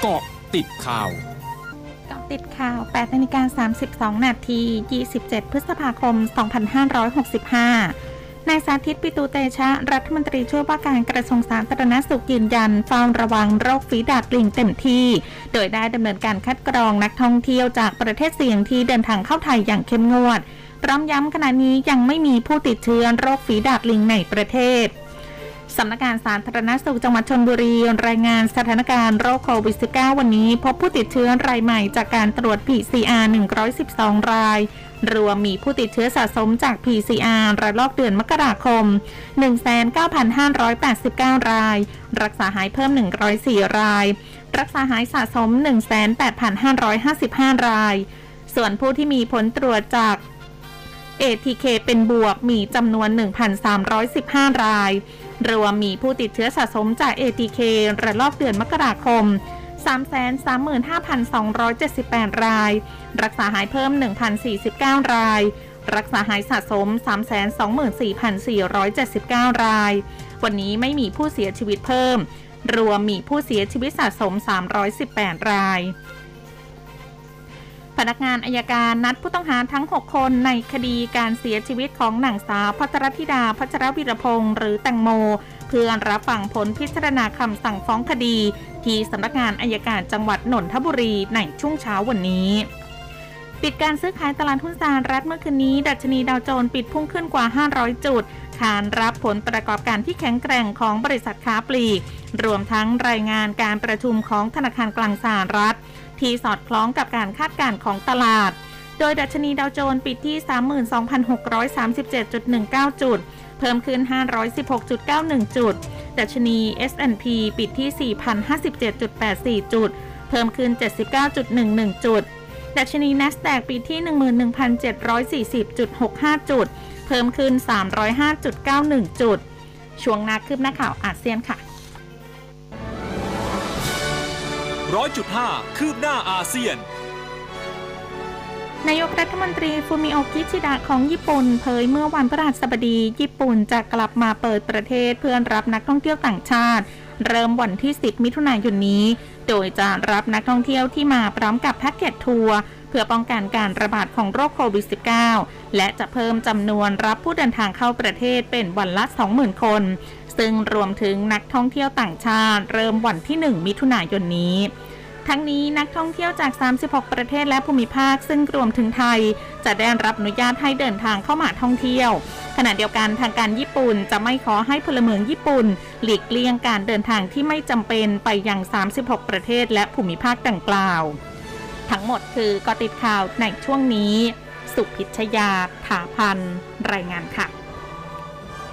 เกาะติดข่าวเกาะติดข่าว8นาฬิกา32 นาที 27 พฤษภาคม 2565นายสาธิตปิตูเตชะ รัฐมนตรีช่วยว่าการกระทรวงสาธารณสุขยืนยันเฝ้าระวังโรคฝีดาดลิงเต็มที่ โดยได้ดำเนินการคัดกรองนักท่องเที่ยวจากประเทศเสี่ยงที่เดินทางเข้าไทยอย่างเข้มงวด พร้อมย้ำขณะนี้ยังไม่มีผู้ติดเชื้อโรคฝีดาดลิงในประเทศ สำนักงานสาธารณสุขจังหวัดชนบุรี รายงานสถานการณ์โรคโควิด -19 วันนี้ พบผู้ติดเชื้อรายใหม่จากการตรวจ PCR 112 ราย รวมมีผู้ติดเชื้อสะสมจาก PCR ระลอกเดือนมกราคม 19,589 ราย รักษาหายเพิ่ม 104 ราย รักษาหายสะสม 18,555 ราย ส่วนผู้ที่มีผลตรวจจาก ATK เป็นบวกมีจำนวน 1,315 ราย รวมมีผู้ติดเชื้อสะสมจาก ATK ระลอกเดือนมกราคม 335,278 ราย รักษาหายเพิ่ม 1,049 ราย รักษาหายสะสม 324,479 ราย วันนี้ไม่มีผู้เสียชีวิตเพิ่ม รวมมีผู้เสียชีวิตสะสม 318 ราย พนักงานอายการนัดผู้ต้องหาทั้ง 6 คนในคดีการเสียชีวิตของหนังสาวพัชรธิดาพัชรวิรพงศ์หรือแตงโม เพื่อรับฟังผลพิจารณาคำสั่งฟ้องคดี ที่สำนักงานอายการจังหวัดนนทบุรีในช่วงเช้าวันนี้ปิดการซื้อขายตลาดหุ้นสหรัฐเมื่อคืนนี้ ดัชนีดาวโจนส์ปิดพุ่งขึ้นกว่า 500 จุด ขานรับผลประกอบการที่แข็งแกร่งของบริษัทค้าปลีก รวมทั้งรายงานการประชุมของธนาคารกลางสหรัฐ ที่สอดคล้องกับการคาดการณ์ของตลาด โดยดัชนีดาวโจนส์ปิดที่ 32,637.19 จุด เพิ่มขึ้น 516.91 จุด ดัชนี S&P ปิดที่ 4,057.84 จุด เพิ่มขึ้น 79.11 จุด ดัชนี NASDAQ ปิดที่ 11,740.65 จุด เพิ่มขึ้น 305.91 จุด ช่วงนาคืบหน้าข่าวอาเซียนค่ะ ร้อยจุดห้าคืบหน้าอาเซียน นายกรัฐมนตรีฟูมิโอกิชิดะของญี่ปุ่นเผยเมื่อวันพฤหัสบดี ญี่ปุ่นจะกลับมาเปิดประเทศเพื่อรับนักท่องเที่ยวต่างชาติ เริ่มวันที่ 10 มิถุนายนนี้ โดยจะรับนักท่องเที่ยวที่มาพร้อมกับแพ็กเกจทัวร์ เพื่อป้องกันการระบาดของโรคโควิด -19 และจะเพิ่มจำนวนรับผู้เดินทางเข้าประเทศเป็นวันละ 20,000 คน ซึ่งรวมถึงนักท่องเที่ยวต่างชาติ เริ่มวันที่ 1 มิถุนายนนี้ทั้งนี้นักท่องเที่ยวจาก 36 ประเทศและภูมิภาค ซึ่งรวมถึงไทย จะได้รับอนุญาตให้เดินทางเข้ามาท่องเที่ยว ขณะเดียวกันทางการญี่ปุ่นจะไม่ขอให้พลเมืองญี่ปุ่น หลีกเลี่ยงการเดินทางที่ไม่จำเป็นไปยัง 36 ประเทศและภูมิภาคดังกล่าว ทั้งหมดคือกอติดข่าวในช่วงนี้ สุพิชยาถาพันรายงานค่ะ